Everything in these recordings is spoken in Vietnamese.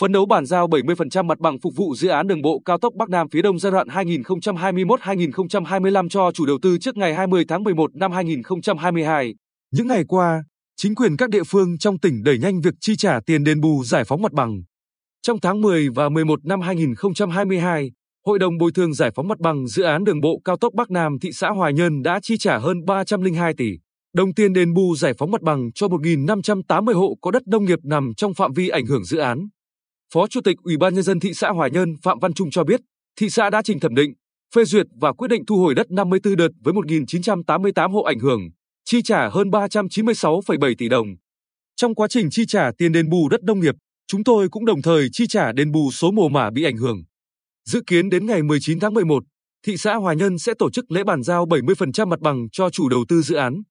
phấn đấu bàn giao 70% mặt bằng phục vụ dự án đường bộ cao tốc Bắc Nam phía Đông giai đoạn 2021-2025 cho chủ đầu tư trước ngày 20 tháng 11 năm 2022. Những ngày qua, chính quyền các địa phương trong tỉnh đẩy nhanh việc chi trả tiền đền bù giải phóng mặt bằng. Trong tháng 10 và 11 năm 2022, Hội đồng bồi thường giải phóng mặt bằng dự án đường bộ cao tốc Bắc Nam thị xã Hoài Nhơn đã chi trả hơn 302 tỷ đồng tiền đền bù giải phóng mặt bằng cho 1.580 hộ có đất nông nghiệp nằm trong phạm vi ảnh hưởng dự án. Phó Chủ tịch Ủy ban nhân dân thị xã Hoài Nhơn Phạm Văn Trung cho biết, thị xã đã trình thẩm định, phê duyệt và quyết định thu hồi đất 54 đợt với 1.988 hộ ảnh hưởng, chi trả hơn 396,7 tỷ đồng. Trong quá trình chi trả tiền đền bù đất nông nghiệp, chúng tôi cũng đồng thời chi trả đền bù số mồ mả bị ảnh hưởng. Dự kiến đến ngày 19 tháng 11, thị xã Hòa Nhân sẽ tổ chức lễ bàn giao 70% mặt bằng cho chủ đầu tư dự án.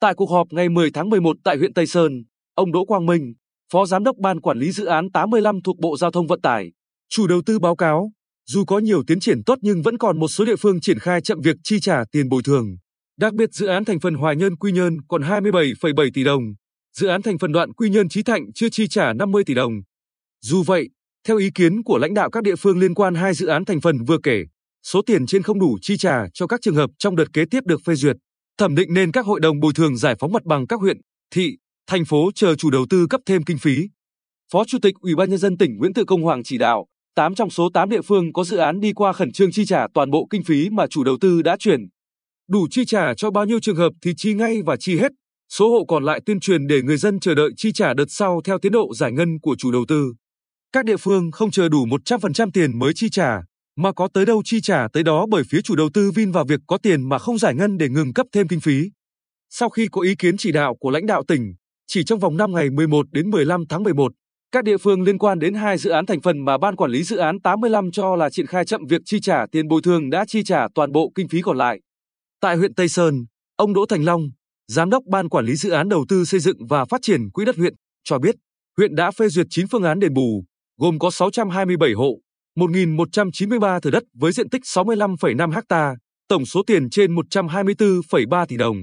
Tại cuộc họp ngày 10 tháng 11 tại huyện Tây Sơn, ông Đỗ Quang Minh, Phó Giám đốc Ban Quản lý Dự án 85 thuộc Bộ Giao thông Vận tải, chủ đầu tư báo cáo, dù có nhiều tiến triển tốt nhưng vẫn còn một số địa phương triển khai chậm việc chi trả tiền bồi thường. Đặc biệt dự án thành phần Hòa Nhơn Quy Nhơn còn 27,7 tỷ đồng, dự án thành phần đoạn Quy Nhơn Chí Thạnh chưa chi trả 50 tỷ đồng. Dù vậy, theo ý kiến của lãnh đạo các địa phương liên quan hai dự án thành phần vừa kể, số tiền trên không đủ chi trả cho các trường hợp trong đợt kế tiếp được phê duyệt, thẩm định nên các hội đồng bồi thường giải phóng mặt bằng các huyện, thị, thành phố chờ chủ đầu tư cấp thêm kinh phí. Phó Chủ tịch Ủy ban nhân dân tỉnh Nguyễn Tự Công Hoàng chỉ đạo, 8 trong số 8 địa phương có dự án đi qua khẩn trương chi trả toàn bộ kinh phí mà chủ đầu tư đã chuyển. Đủ chi trả cho bao nhiêu trường hợp thì chi ngay và chi hết, số hộ còn lại tuyên truyền để người dân chờ đợi chi trả đợt sau theo tiến độ giải ngân của chủ đầu tư. Các địa phương không chờ đủ 100% tiền mới chi trả, mà có tới đâu chi trả tới đó bởi phía chủ đầu tư vin vào việc có tiền mà không giải ngân để ngừng cấp thêm kinh phí. Sau khi có ý kiến chỉ đạo của lãnh đạo tỉnh, chỉ trong vòng 5 ngày 11 đến 15 tháng 11, các địa phương liên quan đến hai dự án thành phần mà Ban Quản lý Dự án 85 cho là triển khai chậm việc chi trả tiền bồi thường đã chi trả toàn bộ kinh phí còn lại. Tại huyện Tây Sơn, ông Đỗ Thành Long, Giám đốc Ban Quản lý Dự án Đầu tư Xây dựng và Phát triển Quỹ đất huyện, cho biết huyện đã phê duyệt 9 phương án đền bù, gồm có 627 hộ, 1.193 thửa đất với diện tích 65,5 ha, tổng số tiền trên 124,3 tỷ đồng.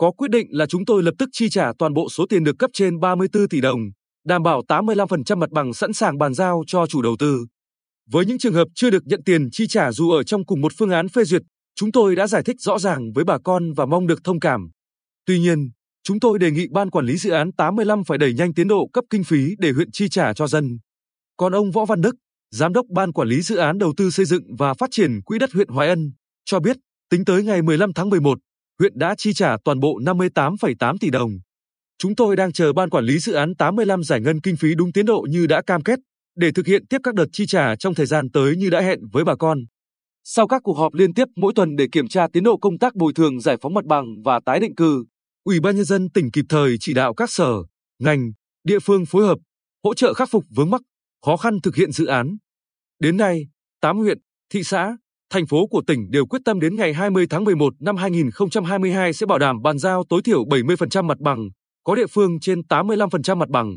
Có quyết định là chúng tôi lập tức chi trả toàn bộ số tiền được cấp trên 34 tỷ đồng, đảm bảo 85% mặt bằng sẵn sàng bàn giao cho chủ đầu tư. Với những trường hợp chưa được nhận tiền chi trả dù ở trong cùng một phương án phê duyệt, chúng tôi đã giải thích rõ ràng với bà con và mong được thông cảm. Tuy nhiên, chúng tôi đề nghị ban quản lý dự án 85 phải đẩy nhanh tiến độ cấp kinh phí để huyện chi trả cho dân. Còn ông Võ Văn Đức, Giám đốc Ban Quản lý Dự án Đầu tư Xây dựng và Phát triển Quỹ đất huyện Hoài Ân, cho biết tính tới ngày 15 tháng 11, huyện đã chi trả toàn bộ 58,8 tỷ đồng. Chúng tôi đang chờ Ban Quản lý Dự án 85 giải ngân kinh phí đúng tiến độ như đã cam kết, để thực hiện tiếp các đợt chi trả trong thời gian tới như đã hẹn với bà con. Sau các cuộc họp liên tiếp mỗi tuần để kiểm tra tiến độ công tác bồi thường giải phóng mặt bằng và tái định cư, Ủy ban nhân dân tỉnh kịp thời chỉ đạo các sở, ngành, địa phương phối hợp, hỗ trợ khắc phục vướng mắc, khó khăn thực hiện dự án. Đến nay, 8 huyện, thị xã, thành phố của tỉnh đều quyết tâm đến ngày 20 tháng 11 năm 2022 sẽ bảo đảm bàn giao tối thiểu 70% mặt bằng, có địa phương trên 85% mặt bằng.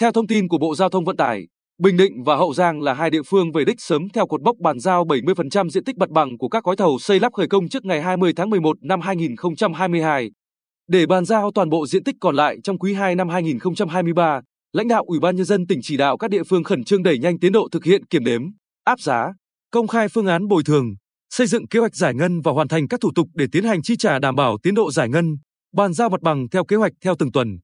Theo thông tin của Bộ Giao thông Vận tải, Bình Định và Hậu Giang là hai địa phương về đích sớm theo cột mốc bàn giao 70% diện tích mặt bằng của các gói thầu xây lắp khởi công trước ngày 20 tháng 11 năm 2022. Để bàn giao toàn bộ diện tích còn lại trong quý 2 năm 2023, lãnh đạo Ủy ban nhân dân tỉnh chỉ đạo các địa phương khẩn trương đẩy nhanh tiến độ thực hiện kiểm đếm, áp giá, công khai phương án bồi thường, xây dựng kế hoạch giải ngân và hoàn thành các thủ tục để tiến hành chi trả đảm bảo tiến độ giải ngân, bàn giao mặt bằng theo kế hoạch theo từng tuần.